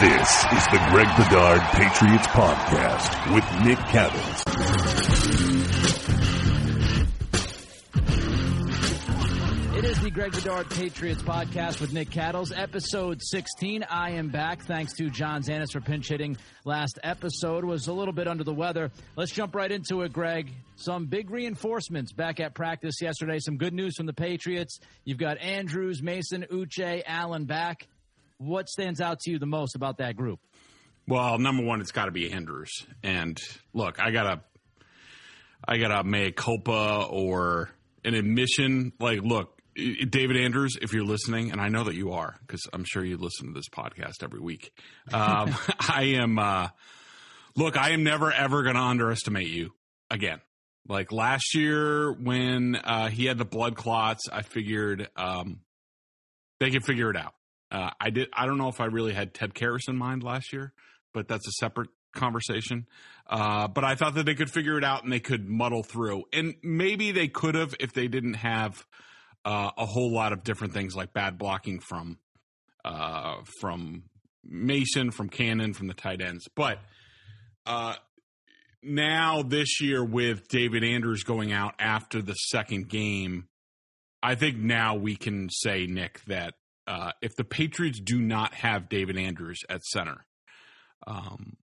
This is the Greg Bedard Patriots Podcast with Nick Cattles. It is the Greg Bedard Patriots Podcast with Nick Cattles, episode 16. I am back thanks to John Zanis for pinch hitting. Last episode was a little bit under the weather. Let's jump right into it, Greg. Some big reinforcements back at practice yesterday. Some good news from the Patriots. You've got Andrews, Mason, Uche, Allen back what stands out to you the most about that group? Well, number one, it's got to be Andrews. And look, I gotta, I gotta make culpa or an admission. Like, look, David Andrews, if you're listening, and I know that you are, because I'm sure you listen to this podcast every week. Um, I am. Uh, look, I am never ever going to underestimate you again. Like last year when uh, he had the blood clots, I figured um, they could figure it out. Uh, I did. I don't know if I really had Ted Karras in mind last year, but that's a separate conversation. Uh, but I thought that they could figure it out and they could muddle through, and maybe they could have if they didn't have uh, a whole lot of different things like bad blocking from uh, from Mason, from Cannon, from the tight ends. But uh, now this year with David Andrews going out after the second game. I think now we can say, Nick, that uh, if the Patriots do not have David Andrews at center, um,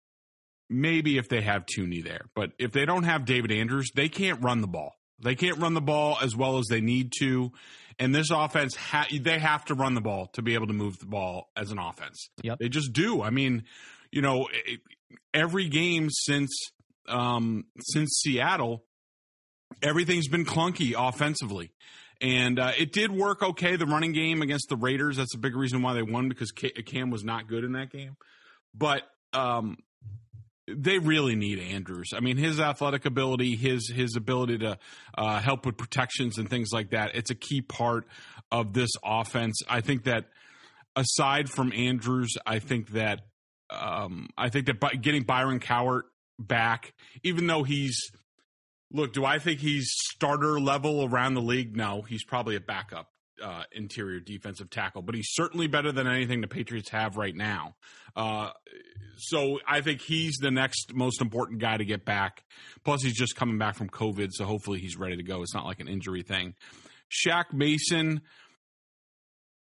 maybe if they have Thuney there, but if they don't have David Andrews, they can't run the ball. They can't run the ball as well as they need to. And this offense, ha- they have to run the ball to be able to move the ball as an offense. Yep. They just do. I mean, you know, every game since um, since Seattle, everything's been clunky offensively. And uh, it did work okay, the running game against the Raiders. That's a big reason why they won because Cam was not good in that game. But um, they really need Andrews. I mean, his athletic ability, his his ability to uh, help with protections and things like that. It's a key part of this offense. I think that aside from Andrews, I think that um, I think that by getting Byron Cowart back, even though he's Look, do I think he's starter level around the league? No, he's probably a backup uh, interior defensive tackle, but he's certainly better than anything the Patriots have right now. Uh, so I think he's the next most important guy to get back. Plus, he's just coming back from COVID, so hopefully he's ready to go. It's not like an injury thing. Shaq Mason,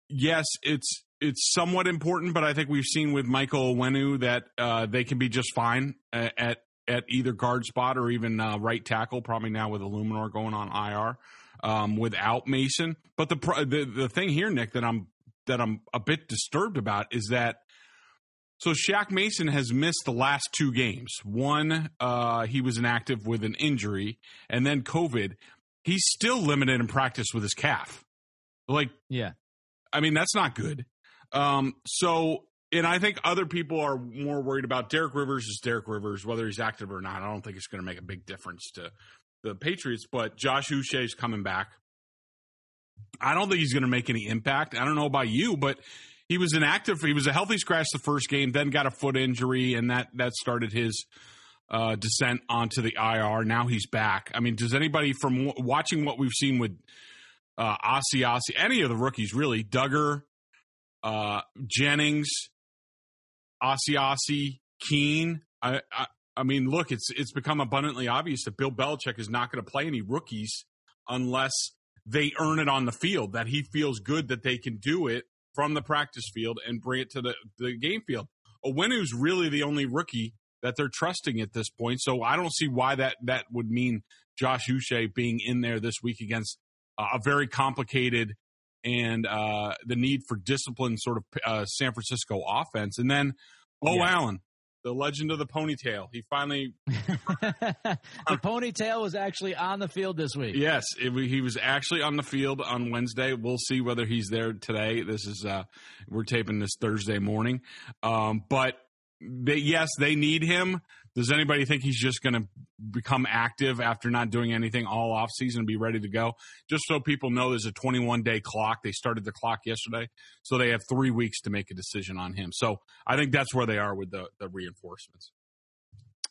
yes, it's it's somewhat important, but I think we've seen with Michael Onwenu that uh, they can be just fine at, at at either guard spot or even uh, right tackle. Probably now with Eluemunor going on IR um, without Mason. But the, the the thing here, Nick, that I'm that I'm a bit disturbed about is that so Shaq Mason has missed the last two games. One, uh, he was inactive with an injury, and then COVID. He's still limited in practice with his calf. Like, yeah, I mean that's not good. Um, so and I think other people are more worried about Derek Rivers is Derek Rivers, whether he's active or not. I don't think it's going to make a big difference to the Patriots, but Josh Uche is coming back. I don't think he's going to make any impact. I don't know about you, but he was inactive. He was a healthy scratch the first game, then got a foot injury, and that that started his uh, descent onto the IR. Now he's back. I mean, does anybody from w- watching what we've seen with uh, Asiasi, any of the rookies really, Dugger, uh, Jennings, Asiasi, Keene. I, I, I mean, look, it's it's become abundantly obvious that Bill Belichick is not going to play any rookies unless they earn it on the field. That he feels good that they can do it from the practice field and bring it to the, the game field. Onwenu's really the only rookie that they're trusting at this point. So I don't see why that that would mean Josh Uche being in there this week against a very complicated and uh, the need for discipline sort of uh, San Francisco offense. And then Bo yeah. Allen, the legend of the ponytail. He finally the ponytail was actually on the field this week. Yes, it, he was actually on the field on Wednesday. We'll see whether he's there today. This is uh, we're taping this Thursday morning, um, but they, yes, they need him. Does anybody think he's just going to become active after not doing anything all off season and be ready to go? Just so people know, there's a 21 day clock. They started the clock yesterday, so they have three weeks to make a decision on him. So I think that's where they are with the, the reinforcements.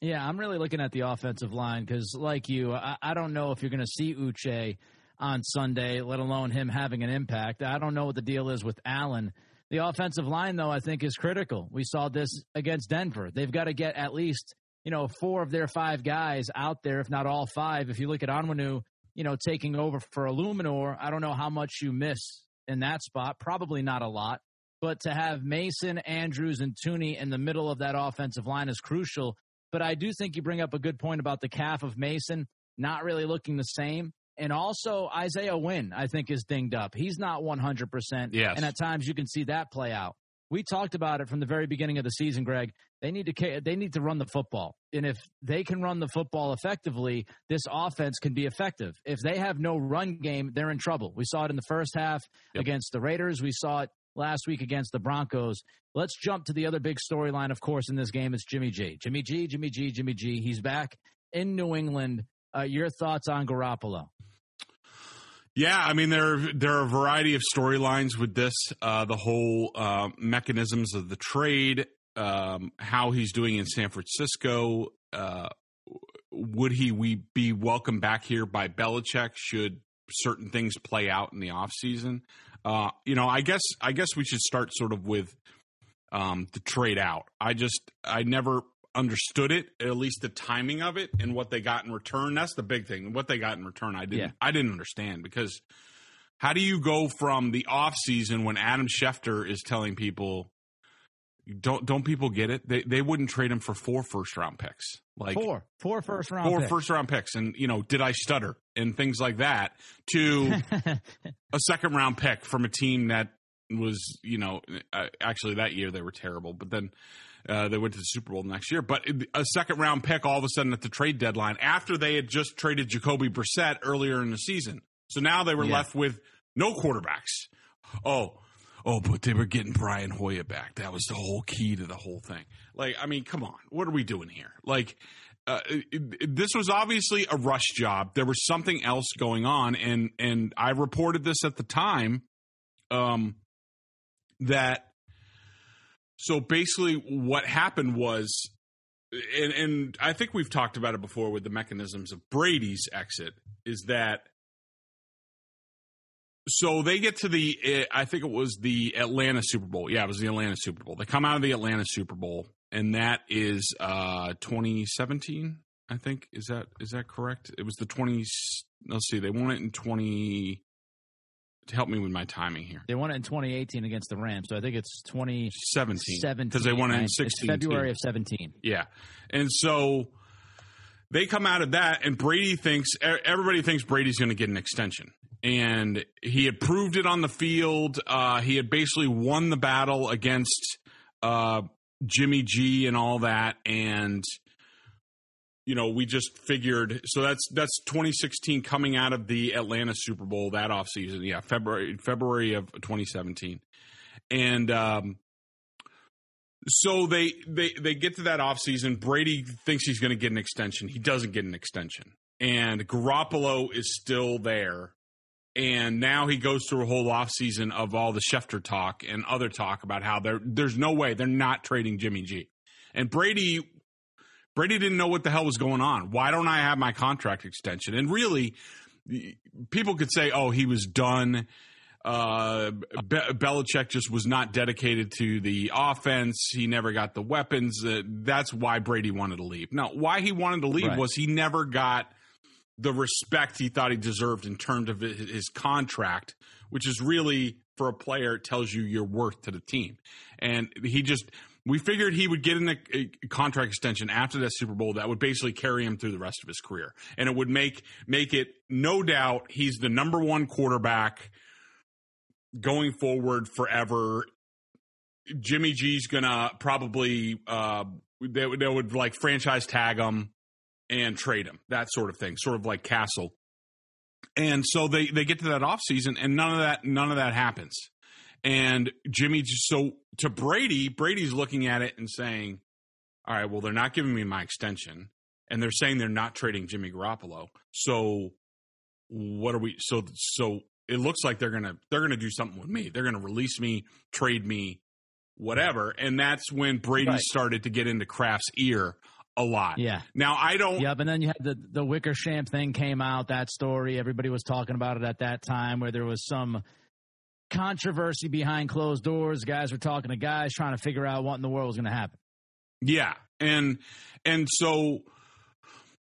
Yeah, I'm really looking at the offensive line because, like you, I, I don't know if you're going to see Uche on Sunday, let alone him having an impact. I don't know what the deal is with Allen. The offensive line, though, I think is critical. We saw this against Denver. They've got to get at least, you know, four of their five guys out there, if not all five. If you look at Onwenu, you know, taking over for Eluemunor, I don't know how much you miss in that spot. Probably not a lot. But to have Mason, Andrews, and Thuney in the middle of that offensive line is crucial. But I do think you bring up a good point about the calf of Mason not really looking the same. And also Isaiah Wynn, I think, is dinged up. He's not 100%. Yes. And at times you can see that play out. We talked about it from the very beginning of the season, Greg. They need to they need to run the football. And if they can run the football effectively, this offense can be effective. If they have no run game, they're in trouble. We saw it in the first half yep. against the Raiders. We saw it last week against the Broncos. Let's jump to the other big storyline, of course, in this game is Jimmy G. Jimmy G, Jimmy G, Jimmy G. He's back in New England. Uh, your thoughts on Garoppolo? Yeah, I mean there there are a variety of storylines with this. Uh, the whole uh, mechanisms of the trade, um, how he's doing in San Francisco. Uh, would he we be welcome back here by Belichick? Should certain things play out in the off season? Uh, you know, I guess I guess we should start sort of with um, the trade out. I just I never understood it, at least the timing of it and what they got in return. That's the big thing. What they got in return, I didn't yeah. I didn't understand because how do you go from the off season when Adam Schefter is telling people don't don't people get it? They they wouldn't trade him for four first round picks. Like four, four first round, four picks. first round picks, and you know, did I stutter and things like that? To a second round pick from a team that was, you know, actually that year they were terrible, but then uh, they went to the Super Bowl next year. But a second round pick all of a sudden at the trade deadline after they had just traded Jacoby Brissett earlier in the season. So now they were yeah. left with no quarterbacks. Oh, oh, but they were getting Brian Hoyer back. That was the whole key to the whole thing. Like, I mean, come on, what are we doing here? Like, uh, it, this was obviously a rush job. There was something else going on, and and I reported this at the time. Um, that so basically, what happened was, and, and I think we've talked about it before with the mechanisms of Brady's exit, is that so they get to the I think it was the Atlanta Super Bowl. Yeah, it was the Atlanta Super Bowl. They come out of the Atlanta Super Bowl, and that is uh 2017. I think is that is that correct? It was the 20. Let's see, they won it in 20 to help me with my timing here. They won it in 2018 against the Rams, so I think it's 2017 because they won it in 16. It's February too. of 17. Yeah, and so they come out of that, and Brady thinks everybody thinks Brady's going to get an extension, and he had proved it on the field. Uh, he had basically won the battle against uh, Jimmy G and all that, and you know, we just figured so that's that's 2016 coming out of the Atlanta Super Bowl that offseason. Yeah, February February of 2017. And um so they they they get to that offseason. Brady thinks he's going to get an extension. He doesn't get an extension. And Garoppolo is still there. And now he goes through a whole offseason of all the Schefter talk and other talk about how there there's no way they're not trading Jimmy G. And Brady Brady didn't know what the hell was going on. Why don't I have my contract extension? And really, people could say, oh, he was done. Uh, Be- Belichick just was not dedicated to the offense. He never got the weapons. Uh, that's why Brady wanted to leave. Now, why he wanted to leave right. was he never got the respect he thought he deserved in terms of his contract, which is really for a player tells you your worth to the team. And he just we figured he would get in a, a, contract extension after that Super Bowl that would basically carry him through the rest of his career, and it would make make it no doubt he's the number one quarterback going forward forever. Jimmy G's gonna probably uh, they, they would like franchise tag him and trade him, that sort of thing, sort of like Cassel. And so they they get to that offseason and none of that none of that happens. And Jimmy so to Brady, Brady's looking at it and saying, All right, well, they're not giving me my extension. And they're saying they're not trading Jimmy Garoppolo. So what are we so so it looks like they're gonna they're gonna do something with me. They're gonna release me, trade me, whatever. And that's when Brady right. started to get into Kraft's ear a lot. Yeah. Now I don't. Yep. And then you had the the Wickersham thing came out. That story, everybody was talking about it at that time, where there was some controversy behind closed doors. Guys were talking to guys trying to figure out what in the world was going to happen. Yeah, and and so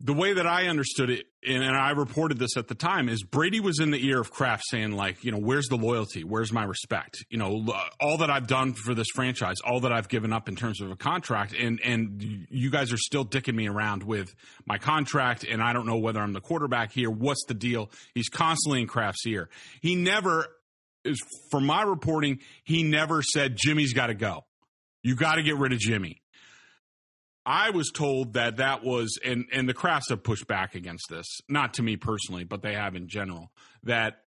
the way that I understood it, and, and, I reported this at the time, is Brady was in the ear of Kraft saying, like, you know, where's the loyalty? Where's my respect? You know, all that I've done for this franchise, all that I've given up in terms of a contract, and and you guys are still dicking me around with my contract, and I don't know whether I'm the quarterback here. What's the deal? He's constantly in Kraft's ear. He never, is from my reporting, he never said Jimmy's got to go. You got to get rid of Jimmy. I was told that that was, and and the Krafts have pushed back against this, not to me personally, but they have in general. That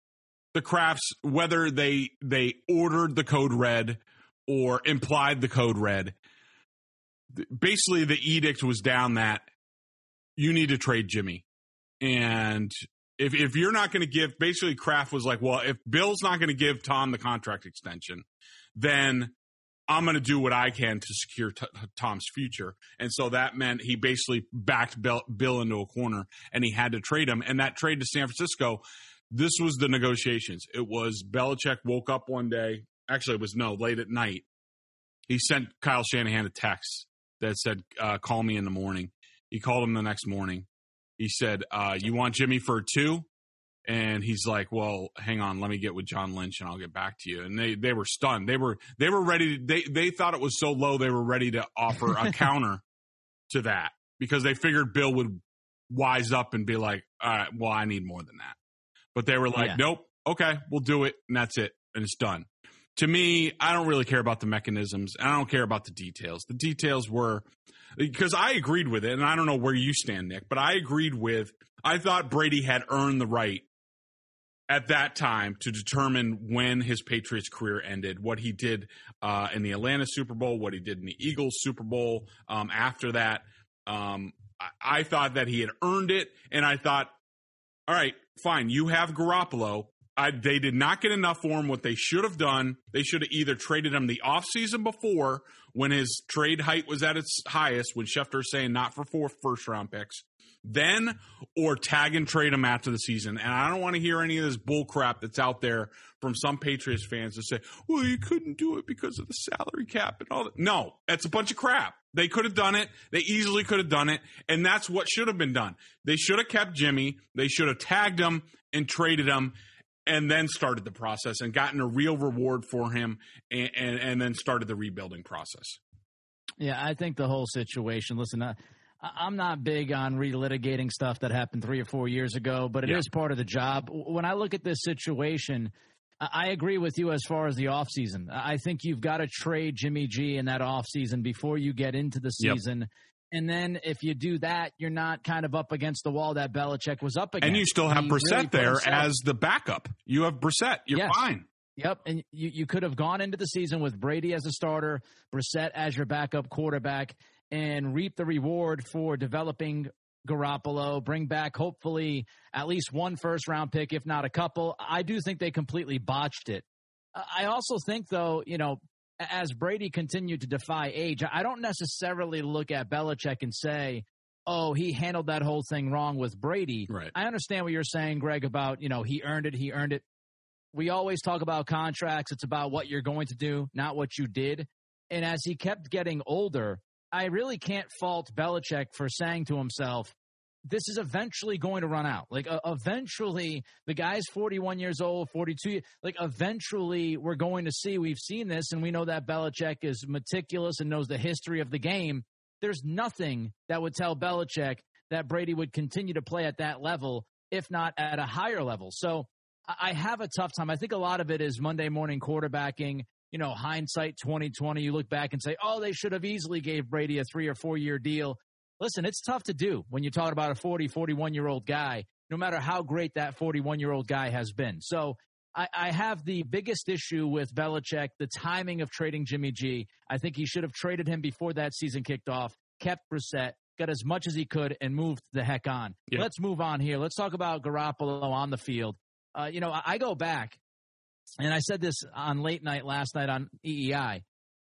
the Krafts, whether they they ordered the code red or implied the code red, basically the edict was down that you need to trade Jimmy, and if if you're not going to give, basically Kraft was like, well, if Bill's not going to give Tom the contract extension, then I'm going to do what I can to secure t- Tom's future. And so that meant he basically backed Bill, Bill into a corner and he had to trade him. And that trade to San Francisco, this was the negotiations. It was Belichick woke up one day. Actually, it was no, late at night. He sent Kyle Shanahan a text that said, uh, call me in the morning. He called him the next morning. He said, uh, you want Jimmy for two? and he's like, "Well, hang on, let me get with John Lynch and I'll get back to you." And they they were stunned. They were they were ready. To, they they thought it was so low they were ready to offer a counter to that because they figured Bill would wise up and be like, "All right, well, I need more than that." But they were like, yeah. "Nope, okay, we'll do it, and that's it, and it's done." To me, I don't really care about the mechanisms, and I don't care about the details. The details were because I agreed with it, and I don't know where you stand, Nick, but I agreed with. I thought Brady had earned the right at that time to determine when his Patriots career ended, what he did uh, in the Atlanta Super Bowl, what he did in the Eagles Super Bowl um, after that. Um, I-, I thought that he had earned it, and I thought, all right, fine, you have Garoppolo. I, they did not get enough for him. What they should have done, they should have either traded him the offseason before when his trade height was at its highest, when Schefter saying not for four first round picks, then or tag and trade him after the season. And I don't want to hear any of this bull crap that's out there from some Patriots fans that say, well, you couldn't do it because of the salary cap and all that. No, that's a bunch of crap. They could have done it. They easily could have done it. And that's what should have been done. They should have kept Jimmy. They should have tagged him and traded him and then started the process and gotten a real reward for him and, and, and then started the rebuilding process. Yeah, I think the whole situation, listen, uh, I'm not big on relitigating stuff that happened three or four years ago, but it yeah. is part of the job. When I look at this situation, I agree with you as far as the offseason. I think you've got to trade Jimmy G in that offseason before you get into the season. Yep. And then if you do that, you're not kind of up against the wall that Belichick was up against. And you still have he Brissett really there as the backup. You have Brissett. You're yes. fine. Yep, and you, you could have gone into the season with Brady as a starter, Brissett as your backup quarterback, and reap the reward for developing Garoppolo, bring back hopefully at least one first round pick, if not a couple. I do think they completely botched it. I also think, though, you know, as Brady continued to defy age, I don't necessarily look at Belichick and say, oh, he handled that whole thing wrong with Brady. Right. I understand what you're saying, Greg, about, you know, he earned it, he earned it. We always talk about contracts. It's about what you're going to do, not what you did. And as he kept getting older, I really can't fault Belichick for saying to himself, this is eventually going to run out. Like uh, eventually, the guy's 41 years old, 42. Like eventually, we're going to see. We've seen this, and we know that Belichick is meticulous and knows the history of the game. There's nothing that would tell Belichick that Brady would continue to play at that level, if not at a higher level. So I have a tough time. I think a lot of it is Monday morning quarterbacking. You know, hindsight 2020. You look back and say, "Oh, they should have easily gave Brady a three or four year deal." Listen, it's tough to do when you're talking about a 40, 41 year old guy, no matter how great that 41 year old guy has been. So I, I, have the biggest issue with Belichick, the timing of trading Jimmy G. I think he should have traded him before that season kicked off, kept Brissett, got as much as he could, and moved the heck on. Yeah. Let's move on here. Let's talk about Garoppolo on the field. Uh, you know, I, I go back, and I said this on late night last night on WEEI.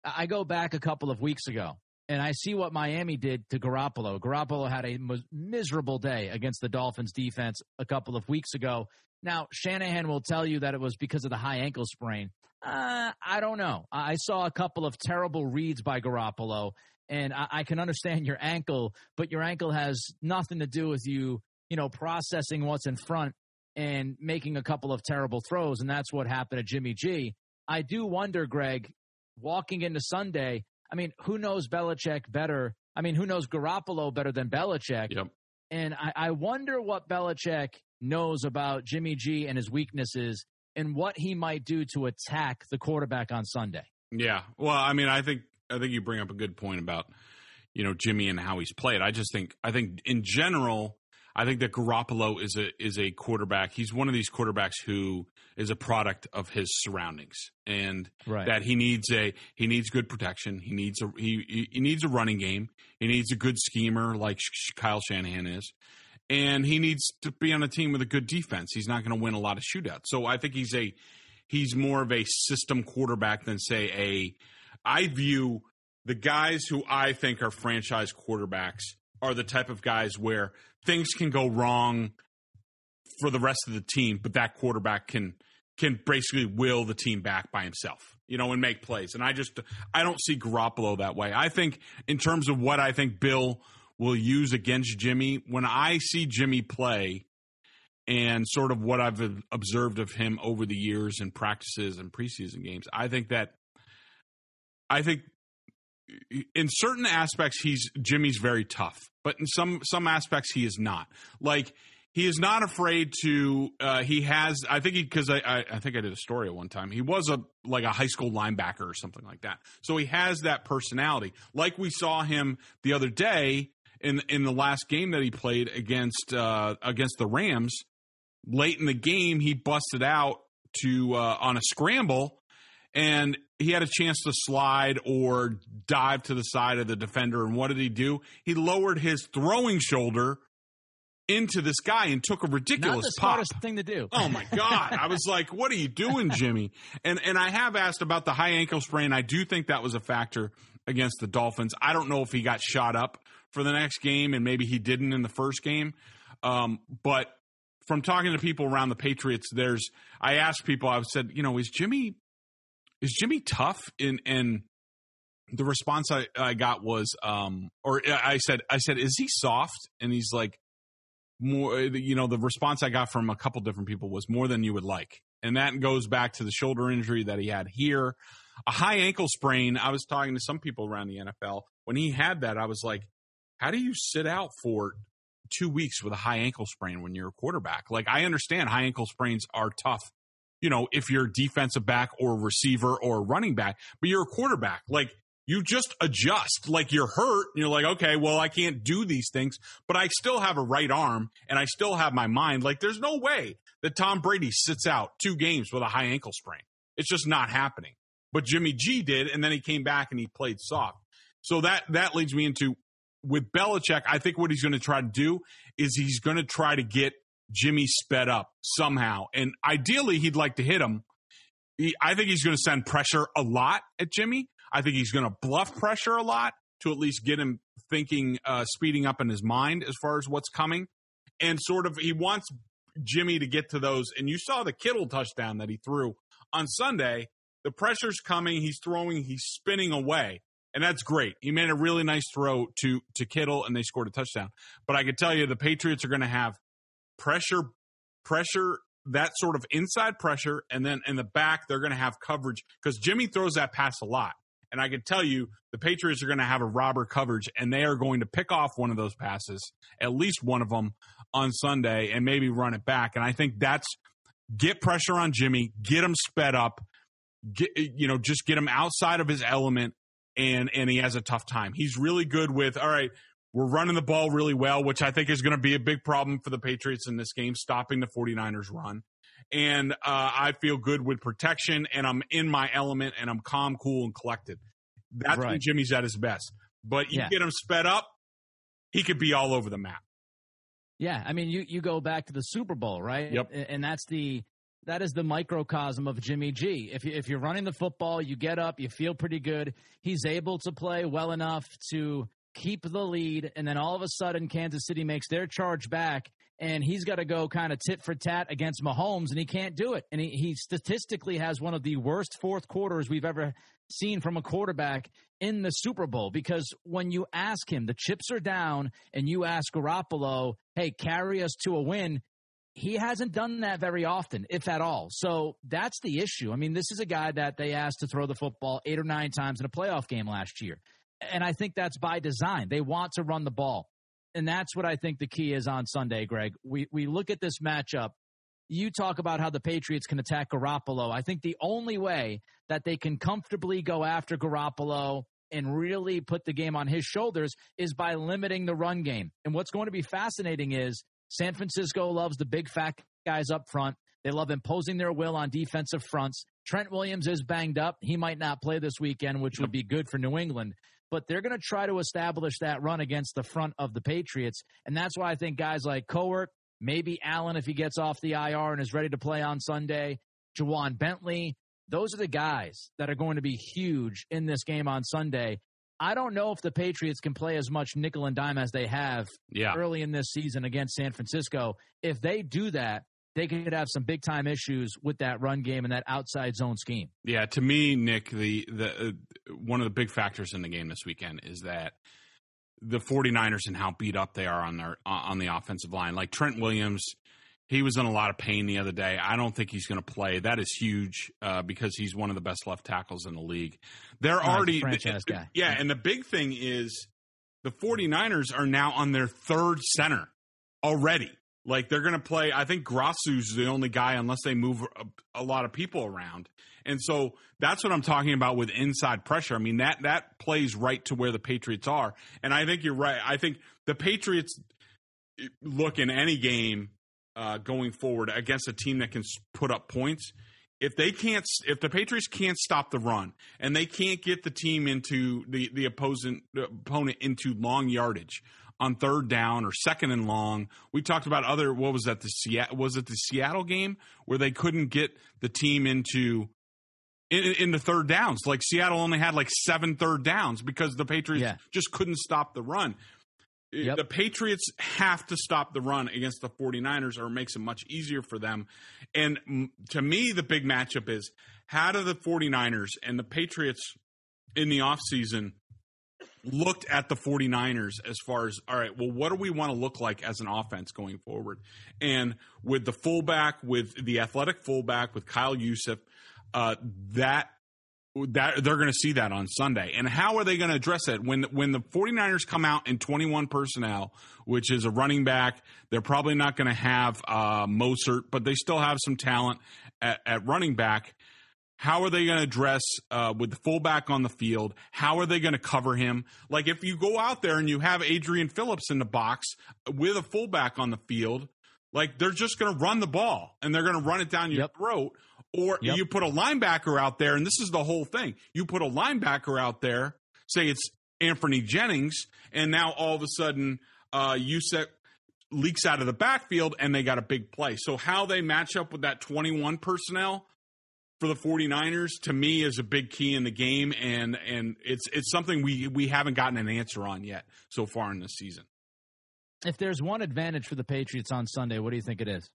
I go back a couple of weeks ago, and I see what Miami did to Garoppolo. Garoppolo had a miserable day against the Dolphins defense a couple of weeks ago. Now, Shanahan will tell you that it was because of the high ankle sprain. Uh, I don't know. I saw a couple of terrible reads by Garoppolo, and I, I can understand your ankle, but your ankle has nothing to do with you, you know, processing what's in front and making a couple of terrible throws, and that's what happened to Jimmy G. I do wonder, Greg, walking into Sunday, I mean, who knows Belichick better? I mean, who knows Garoppolo better than Belichick? Yep. And I, I wonder what Belichick knows about Jimmy G and his weaknesses and what he might do to attack the quarterback on Sunday. Yeah. Well, I mean, I think I think you bring up a good point about you know Jimmy and how he's played. I just think I think in general I think that Garoppolo is a is a quarterback. He's one of these quarterbacks who is a product of his surroundings, and right. that he needs a he needs good protection. He needs a he he needs a running game. He needs a good schemer like Kyle Shanahan is, and he needs to be on a team with a good defense. He's not going to win a lot of shootouts. So I think he's a he's more of a system quarterback than say a. I view the guys who I think are franchise quarterbacks are the type of guys where things can go wrong for the rest of the team, but that quarterback can can basically will the team back by himself, you know, and make plays. And I just I don't see Garoppolo that way. I think in terms of what I think Bill will use against Jimmy, when I see Jimmy play and sort of what I've observed of him over the years in practices and preseason games, I think that I think in certain aspects he's Jimmy's very tough, but in some some aspects he is not. Like he is not afraid to. Uh, he has. I think he because I, I, I think I did a story at one time. He was a like a high school linebacker or something like that. So he has that personality. Like we saw him the other day in in the last game that he played against uh, against the Rams. Late in the game, he busted out to uh, on a scramble and he had a chance to slide or dive to the side of the defender. And what did he do? He lowered his throwing shoulder into this guy and took a ridiculous Not the pop. thing to do. oh my god! I was like, "What are you doing, Jimmy?" And and I have asked about the high ankle sprain. I do think that was a factor against the Dolphins. I don't know if he got shot up for the next game, and maybe he didn't in the first game. Um, but from talking to people around the Patriots, there's I asked people. I've said, you know, is Jimmy is Jimmy tough? In and the response I, I got was um or I said I said is he soft? And he's like more you know the response I got from a couple different people was more than you would like. And that goes back to the shoulder injury that he had here. A high ankle sprain. I was talking to some people around the NFL when he had that I was like how do you sit out for two weeks with a high ankle sprain when you're a quarterback? Like I understand high ankle sprains are tough you know, if you're defensive back or receiver or running back, but you're a quarterback. Like you just adjust like you're hurt and you're like, okay, well, I can't do these things, but I still have a right arm and I still have my mind. Like there's no way that Tom Brady sits out two games with a high ankle sprain. It's just not happening. But Jimmy G did, and then he came back and he played soft. So that that leads me into with Belichick. I think what he's going to try to do is he's going to try to get Jimmy sped up somehow. And ideally, he'd like to hit him. He, I think he's going to send pressure a lot at Jimmy. I think he's going to bluff pressure a lot to at least get him thinking, uh, speeding up in his mind as far as what's coming. And sort of, he wants Jimmy to get to those. And you saw the Kittle touchdown that he threw on Sunday. The pressure's coming. He's throwing. He's spinning away. and that's great. He made a really nice throw to to Kittle, and they scored a touchdown. But I could tell you, the Patriots are going to have pressure, pressure, that sort of inside pressure, and then in the back they're going to have coverage because Jimmy throws that pass a lot. And I can tell you, the Patriots are going to have a robber coverage, and they are going to pick off one of those passes, at least one of them, on Sunday, and maybe run it back. And I think that's get pressure on Jimmy, get him sped up, get you know, just get him outside of his element, and and he has a tough time. He's really good with all right. We're running the ball really well, which I think is going to be a big problem for the Patriots in this game, stopping the 49ers run and uh, I feel good with protection, and I'm in my element, and I'm calm, cool, and collected. That's right. when Jimmy's at his best. But you yeah. get him sped up, he could be all over the map. Yeah, I mean, you you go back to the Super Bowl, right? Yep. And that's the that is the microcosm of Jimmy G. If you, if you're running the football, you get up, you feel pretty good. He's able to play well enough to keep the lead, and then all of a sudden, Kansas City makes their charge back, and he's got to go kind of tit for tat against Mahomes, and he can't do it. And he, he statistically has one of the worst fourth quarters we've ever seen from a quarterback in the Super Bowl because when you ask him, the chips are down, and you ask Garoppolo, hey, carry us to a win, he hasn't done that very often, if at all. So that's the issue. I mean, this is a guy that they asked to throw the football eight or nine times in a playoff game last year. And I think that's by design. They want to run the ball and that's what I think the key is on Sunday, Greg. We we look at this matchup. You talk about how the Patriots can attack Garoppolo. I think the only way that they can comfortably go after Garoppolo and really put the game on his shoulders is by limiting the run game. And what's going to be fascinating is San Francisco loves the big fat guys up front. They love imposing their will on defensive fronts. Trent Williams is banged up. He might not play this weekend, which would be good for New England but they're going to try to establish that run against the front of the Patriots. And that's why I think guys like Cowart, maybe Allen if he gets off the IR and is ready to play on Sunday, Ja'Whaun Bentley, those are the guys that are going to be huge in this game on Sunday. I don't know if the Patriots can play as much nickel and dime as they have yeah. early in this season against San Francisco. If they do that, they could have some big time issues with that run game and that outside zone scheme. Yeah, to me, Nick, the the uh, one of the big factors in the game this weekend is that the 49ers and how beat up they are on their on the offensive line. Like Trent Williams, he was in a lot of pain the other day. I don't think he's going to play. That is huge uh, because he's one of the best left tackles in the league. They're oh, already franchise guy. Yeah, and the big thing is the 49ers are now on their third center already. Like they're going to play. I think Grasu's the only guy unless they move a, a, lot of people around. And so that's what I'm talking about with inside pressure. I mean that that plays right to where the Patriots are. And I think you're right. I think the Patriots look in any game uh, going forward against a team that can put up points. If they can't, if the Patriots can't stop the run and they can't get the team into the the opposing the opponent into long yardage, on third down or second and long. We talked about other what was that the Seattle was it the Seattle game where they couldn't get the team into in, in, the third downs. Like Seattle only had like seven third downs because the Patriots yeah. just couldn't stop the run. Eh, yep. The Patriots have to stop the run against the 49ers or it makes it much easier for them. And to me, the big matchup is how do the 49ers and the Patriots in the offseason looked at the 49ers as far as all right well what do we want to look like as an offense going forward and with the fullback with the athletic fullback with kyle juszczyk uh, that that they're going to see that on Sunday. And how are they going to address it when when the 49ers come out in 21 personnel, which is a running back, they're probably not going to have uh, Mostert, but they still have some talent at, at running back. How are they going to address uh, with the fullback on the field? How are they going to cover him? Like if you go out there and you have Adrian Phillips in the box with a fullback on the field, like they're just going to run the ball and they're going to run it down your yep. throat. Or yep. you put a linebacker out there, and this is the whole thing. You put a linebacker out there, say it's Anfernee Jennings, and now all of a sudden uh, Juszczyk leaks out of the backfield and they got a big play. So how they match up with that 21 personnel for the 49ers to me is a big key in the game and and it's it's something we we haven't gotten an answer on yet so far in this season. If there's one advantage for the Patriots on Sunday, what do you think it is?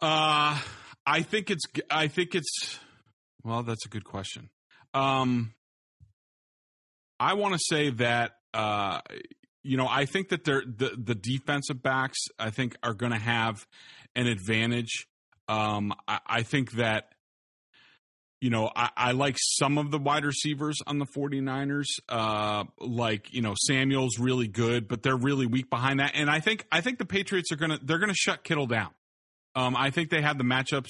Uh I think it's I think it's well, that's a good question. Um I want to say that uh, you know I think that they're the the defensive backs I think are going to have an advantage. Um, I, I think that you know, I, I, like some of the wide receivers on the 49ers. Uh, like, you know, Samuel's really good, but they're really weak behind that. And I think I think the Patriots are gonna they're gonna shut Kittle down. Um, I think they have the matchups.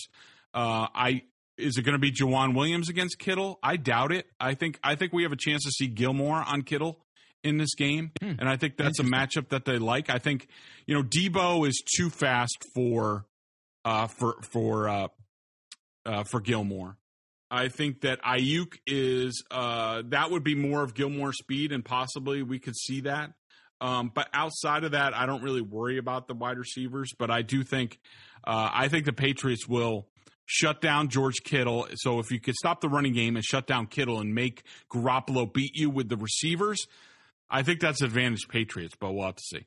Uh, I is it going to be Joejuan Williams against Kittle? I doubt it. I think I think we have a chance to see Gilmore on Kittle in this game, hmm. and I think that's a matchup that they like. I think you know Deebo is too fast for uh, for for uh, uh, for Gilmore. I think that Aiyuk is uh, that would be more of Gilmore speed, and possibly we could see that. Um, but outside of that, I don't really worry about the wide receivers. But I do think uh, I think the Patriots will shut down George Kittle. So if you could stop the running game and shut down Kittle and make Garoppolo beat you with the receivers, I think that's advantage Patriots. But we'll have to see.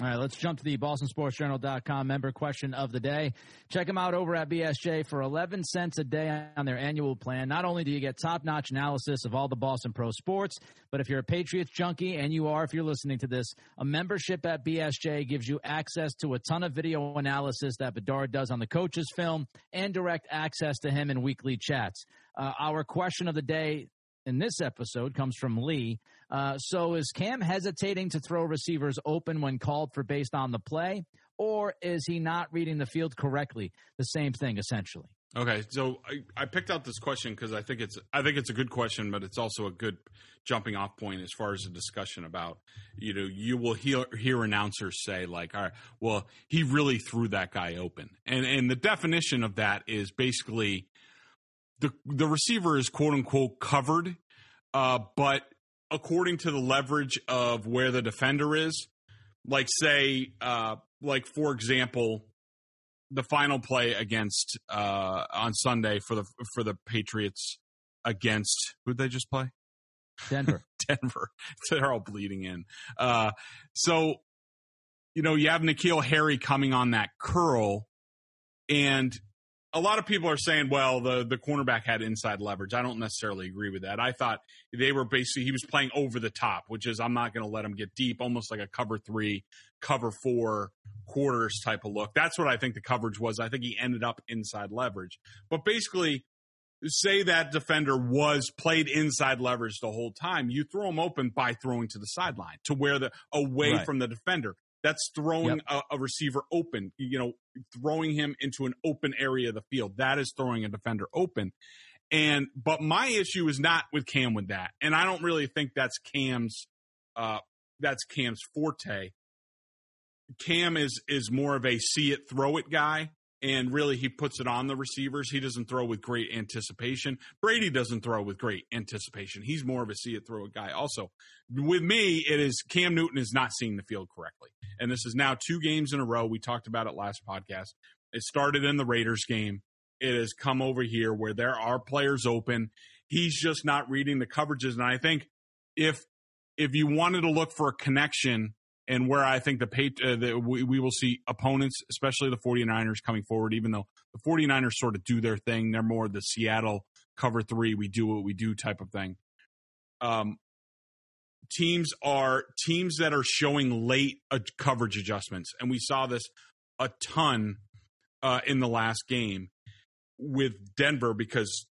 All right, let's jump to the BostonSportsJournal.com member question of the day. Check them out over at BSJ for 11 cents a day on their annual plan. Not only do you get top notch analysis of all the Boston Pro sports, but if you're a Patriots junkie, and you are if you're listening to this, a membership at BSJ gives you access to a ton of video analysis that Bedard does on the coach's film and direct access to him in weekly chats. Uh, our question of the day in this episode comes from Lee. Uh, so is Cam hesitating to throw receivers open when called for based on the play, or is he not reading the field correctly? The same thing, essentially. Okay, so I, I picked out this question because I think it's I think it's a good question, but it's also a good jumping off point as far as a discussion about you know you will hear hear announcers say like all right well he really threw that guy open and and the definition of that is basically the the receiver is quote unquote covered, uh, but according to the leverage of where the defender is, like say, uh, like for example, the final play against uh, on Sunday for the for the Patriots against who they just play? Denver. Denver. They're all bleeding in. Uh, so, you know, you have N'Keal Harry coming on that curl, and a lot of people are saying, well, the the cornerback had inside leverage. I don't necessarily agree with that. I thought they were basically he was playing over the top, which is I'm not going to let him get deep, almost like a cover three, cover four quarters type of look. That's what I think the coverage was. I think he ended up inside leverage, but basically. Say that defender was played inside leverage the whole time. You throw him open by throwing to the sideline to where the away right. from the defender. That's throwing yep. a, a, receiver open, you know, throwing him into an open area of the field. That is throwing a defender open. And, but my issue is not with Cam with that. And I don't really think that's Cam's, uh, that's Cam's forte. Cam is, is more of a see it, throw it guy and really he puts it on the receivers. He doesn't throw with great anticipation. Brady doesn't throw with great anticipation. He's more of a see it throw a guy. Also, with me, it is Cam Newton is not seeing the field correctly. And this is now two games in a row. We talked about it last podcast. It started in the Raiders game. It has come over here where there are players open. He's just not reading the coverages. And I think if if you wanted to look for a connection and where I think the, uh, the we, we, will see opponents, especially the 49ers coming forward, even though the 49ers sort of do their thing. They're more the Seattle cover three, we do what we do type of thing. Um, teams are teams that are showing late uh, coverage adjustments, and we saw this a ton uh, in the last game with Denver because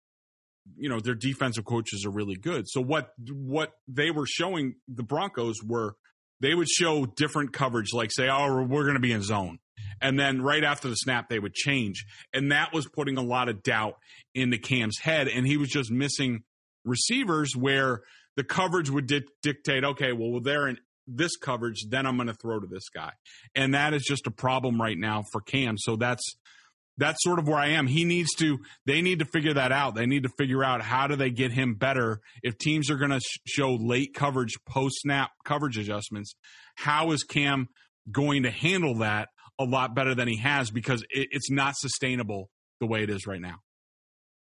you know their defensive coaches are really good. So what what they were showing the Broncos were they would show different coverage, like say, "Oh, we're going to be in zone," and then right after the snap, they would change, and that was putting a lot of doubt into Cam's head, and he was just missing receivers where the coverage would di- dictate, okay, well, they're in this coverage, then I'm going to throw to this guy, and that is just a problem right now for Cam. So that's that's sort of where I am. He needs to, they need to figure that out. They need to figure out how do they get him better. If teams are going to sh- show late coverage, post snap coverage adjustments, how is Cam going to handle that a lot better than he has because it, it's not sustainable the way it is right now.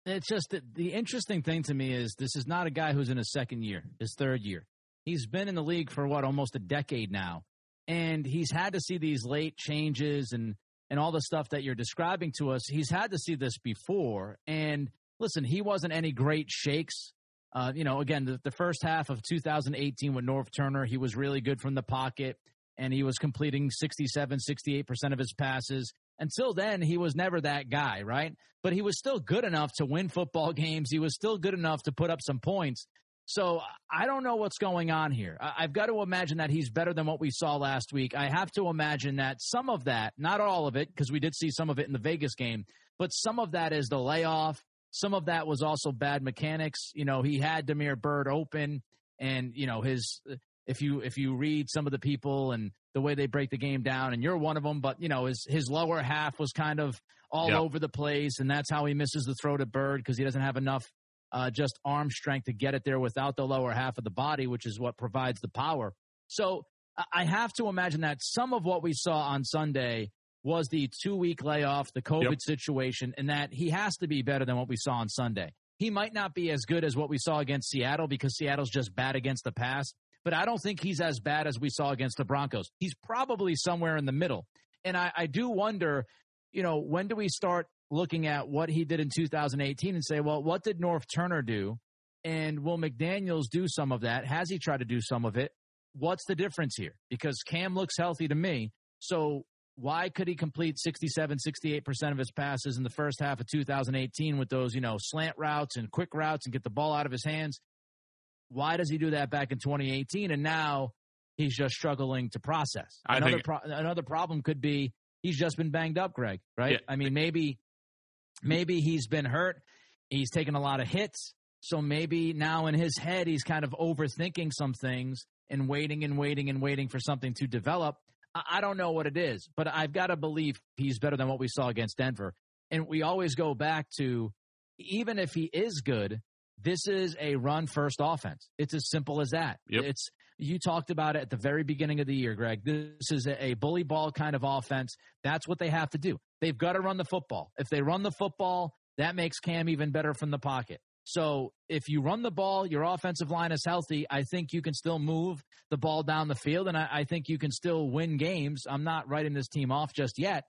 It's just that the interesting thing to me is this is not a guy who's in his second year, his third year. He's been in the league for what, almost a decade now. And he's had to see these late changes and and all the stuff that you're describing to us, he's had to see this before. And listen, he wasn't any great shakes Uh, you know, again, the, the first half of 2018 with Norv Turner, he was really good from the pocket and he was completing 67, 68% of his passes. Until then, he was never that guy, right? But he was still good enough to win football games. He was still good enough to put up some points. So I don't know what's going on here. I've got to imagine that he's better than what we saw last week. I have to imagine that some of that, not all of it, because we did see some of it in the Vegas game, but some of that is the layoff. Some of that was also bad mechanics. You know, he had Damiere Byrd open, and you know his. If you if you read some of the people and the way they break the game down, and you're one of them, but you know his his lower half was kind of all yep. over the place, and that's how he misses the throw to Byrd because he doesn't have enough uh, just arm strength to get it there without the lower half of the body, which is what provides the power. So I have to imagine that some of what we saw on Sunday was the two week layoff, the COVID yep. situation, and that he has to be better than what we saw on Sunday. He might not be as good as what we saw against Seattle because Seattle's just bad against the pass, but I don't think he's as bad as we saw against the Broncos. He's probably somewhere in the middle. And I, I do wonder, you know, when do we start looking at what he did in 2018 and say, well, what did Norv Turner do? And will McDaniels do some of that? Has he tried to do some of it? What's the difference here? Because Cam looks healthy to me. So why could he complete 67, 68% of his passes in the first half of 2018 with those, you know, slant routes and quick routes and get the ball out of his hands? Why does he do that back in 2018? And now he's just struggling to process. Another, think, pro- another problem could be he's just been banged up, Greg, right? Yeah. I mean, maybe maybe he's been hurt. He's taken a lot of hits. So maybe now in his head, he's kind of overthinking some things and waiting and waiting and waiting for something to develop. I don't know what it is, but I've got to believe he's better than what we saw against Denver. And we always go back to even if he is good, this is a run first offense. It's as simple as that. Yep. It's you talked about it at the very beginning of the year, Greg. This is a bully ball kind of offense. That's what they have to do. They've got to run the football. If they run the football, that makes Cam even better from the pocket. So if you run the ball, your offensive line is healthy. I think you can still move the ball down the field, and I, I think you can still win games. I'm not writing this team off just yet,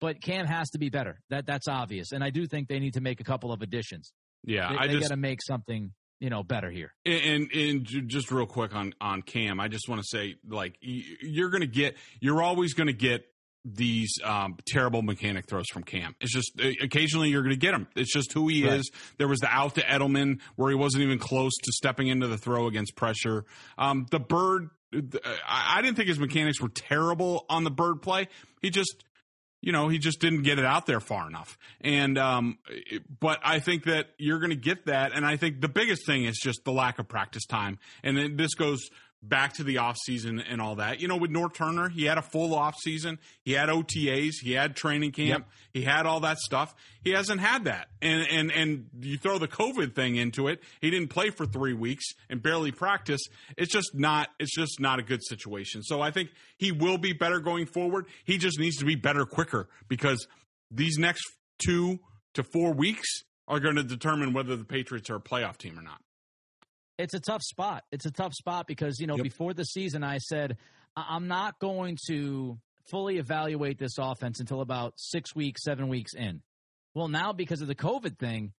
but Cam has to be better. That that's obvious, and I do think they need to make a couple of additions. Yeah, they, I they got to make something you know better here. And, and just real quick on on Cam, I just want to say like you're going to get you're always going to get these um, terrible mechanic throws from Cam. It's just occasionally you're going to get him. It's just who he right. is. There was the out to Edelman where he wasn't even close to stepping into the throw against pressure. Um, the Byrd, I didn't think his mechanics were terrible on the Byrd play. He just, you know, he just didn't get it out there far enough. And, um, but I think that you're going to get that. And I think the biggest thing is just the lack of practice time. And then this goes back to the offseason and all that. You know, with Norv Turner, he had a full offseason. He had OTAs, he had training camp, yep. he had all that stuff. He hasn't had that. And and and you throw the COVID thing into it. He didn't play for 3 weeks and barely practice. It's just not it's just not a good situation. So I think he will be better going forward. He just needs to be better quicker because these next 2 to 4 weeks are going to determine whether the Patriots are a playoff team or not it's a tough spot. It's a tough spot because, you know, yep. before the season, I said, I'm not going to fully evaluate this offense until about six weeks, seven weeks in. Well, now because of the COVID thing,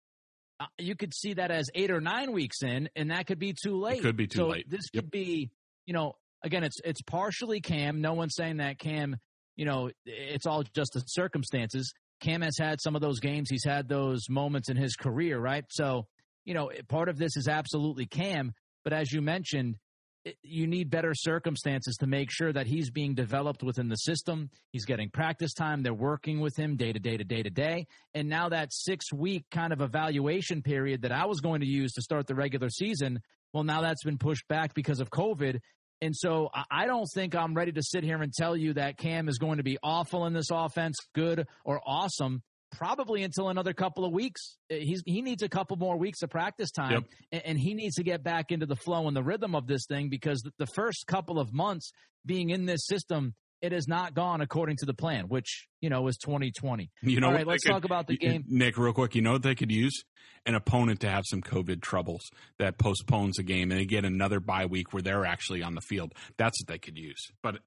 uh, you could see that as eight or nine weeks in, and that could be too late. It could be too so late. This yep. could be, you know, again, it's it's partially Cam. No one's saying that Cam, you know, it's all just the circumstances. Cam has had some of those games. He's had those moments in his career, right? So you know, part of this is absolutely Cam, but as you mentioned, you need better circumstances to make sure that he's being developed within the system. He's getting practice time. They're working with him day to day to day to day. And now that six week kind of evaluation period that I was going to use to start the regular season, well, now that's been pushed back because of COVID. And so I don't think I'm ready to sit here and tell you that Cam is going to be awful in this offense, good or awesome probably until another couple of weeks. Uh, he's he needs a couple more weeks of practice time, yep. and, and, he needs to get back into the flow and the rhythm of this thing because the first couple of months being in this system. It has not gone according to the plan, which you know is 2020. You know, all right. Let's could, talk about the game, Nick. Real quick, you know what they could use? An opponent to have some COVID troubles that postpones a game, and they get another bye week where they're actually on the field. That's what they could use. But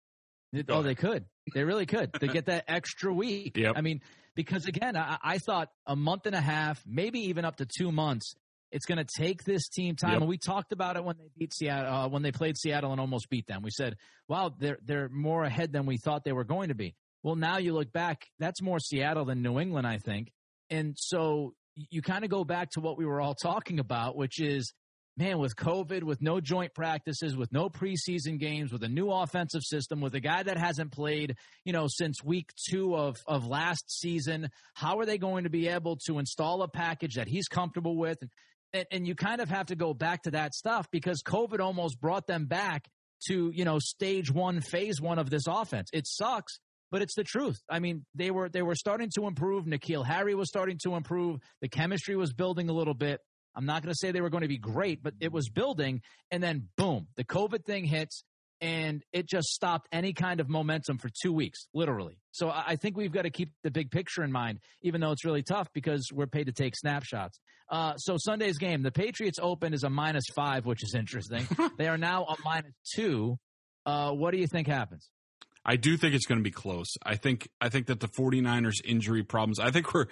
oh, they could. They really could. They get that extra week. Yep. I mean, because again, I, I thought a month and a half, maybe even up to two months It's going to take this team time. Yep. And we talked about it when they beat Seattle, uh, when they played Seattle and almost beat them. We said, "Wow, they're they're more ahead than we thought they were going to be." Well, now you look back, that's more Seattle than New England, I think. And so you kind of go back to what we were all talking about, which is man, with COVID, with no joint practices, with no preseason games, with a new offensive system, with a guy that hasn't played, you know, since week two of, of last season, how are they going to be able to install a package that he's comfortable with? And, and you kind of have to go back to that stuff because COVID almost brought them back to, you know, stage one, phase one of this offense. It sucks, but it's the truth. I mean, they were they were starting to improve. N'Keal Harry was starting to improve. The chemistry was building a little bit. I'm not going to say they were going to be great, but it was building. And then boom, the COVID thing hits and it just stopped any kind of momentum for two weeks, literally. So I think we've got to keep the big picture in mind, even though it's really tough because we're paid to take snapshots. Uh, so Sunday's game, the Patriots open is a minus five, which is interesting. they are now a minus two. Uh, what do you think happens? I do think it's going to be close. I think I think that the 49ers injury problems. I think we're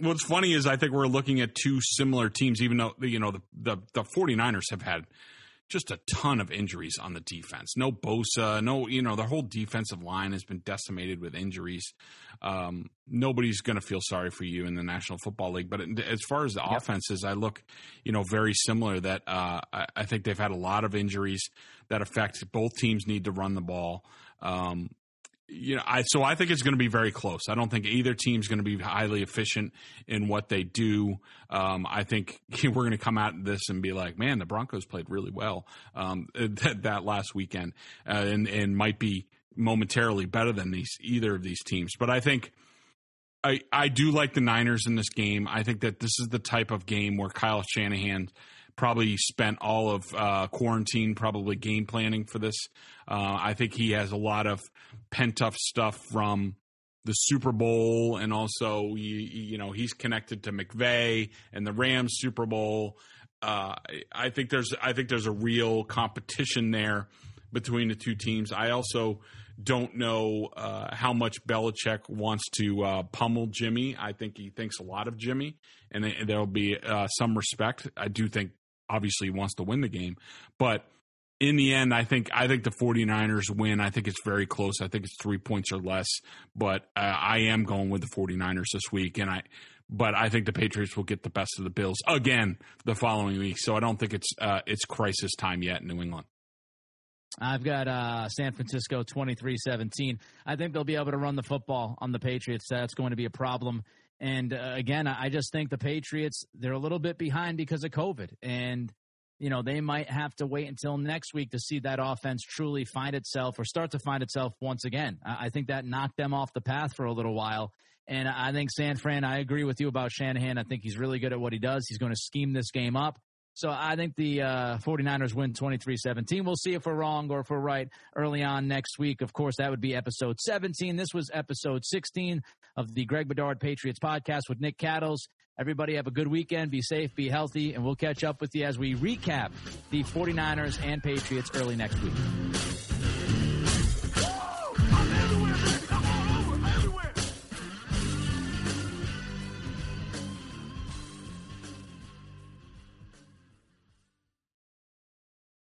what's funny is I think we're looking at two similar teams even though you know the the, the 49ers have had just a ton of injuries on the defense. No Bosa, no, you know, the whole defensive line has been decimated with injuries. Um, nobody's going to feel sorry for you in the National Football League. But as far as the yep. offenses, I look, you know, very similar that uh, I, I, think they've had a lot of injuries that affect both teams need to run the ball. Um, you know, I so I think it's going to be very close. I don't think either team's going to be highly efficient in what they do. Um, I think we're going to come out of this and be like, man, the Broncos played really well um, that, that, last weekend, uh, and and might be momentarily better than these either of these teams. But I think. I, I do like the Niners in this game. I think that this is the type of game where Kyle Shanahan probably spent all of uh, quarantine probably game planning for this. Uh, I think he has a lot of pent up stuff from the Super Bowl, and also you, you know he's connected to McVay and the Rams Super Bowl. Uh, I think there's I think there's a real competition there between the two teams. I also don't know uh, how much Belichick wants to uh, pummel Jimmy. I think he thinks a lot of Jimmy, and there'll be uh, some respect. I do think obviously wants to win the game. But in the end, I think I think the 49ers win. I think it's very close. I think it's three points or less. But uh, I am going with the 49ers this week, and I. But I think the Patriots will get the best of the Bills again the following week. So I don't think it's uh, it's crisis time yet in New England. I've got uh, San Francisco 23 17. I think they'll be able to run the football on the Patriots. That's going to be a problem and uh, again, I just think the Patriots, they're a little bit behind because of COVID. And, you know, they might have to wait until next week to see that offense truly find itself or start to find itself once again. I think that knocked them off the path for a little while. And I think San Fran, I agree with you about Shanahan. I think he's really good at what he does. He's going to scheme this game up. So I think the uh, 49ers win 23 17. We'll see if we're wrong or if we're right early on next week. Of course, that would be episode 17. This was episode 16 of the Greg Bedard Patriots podcast with Nick Cattles. Everybody have a good weekend. Be safe, be healthy, and we'll catch up with you as we recap the 49ers and Patriots early next week.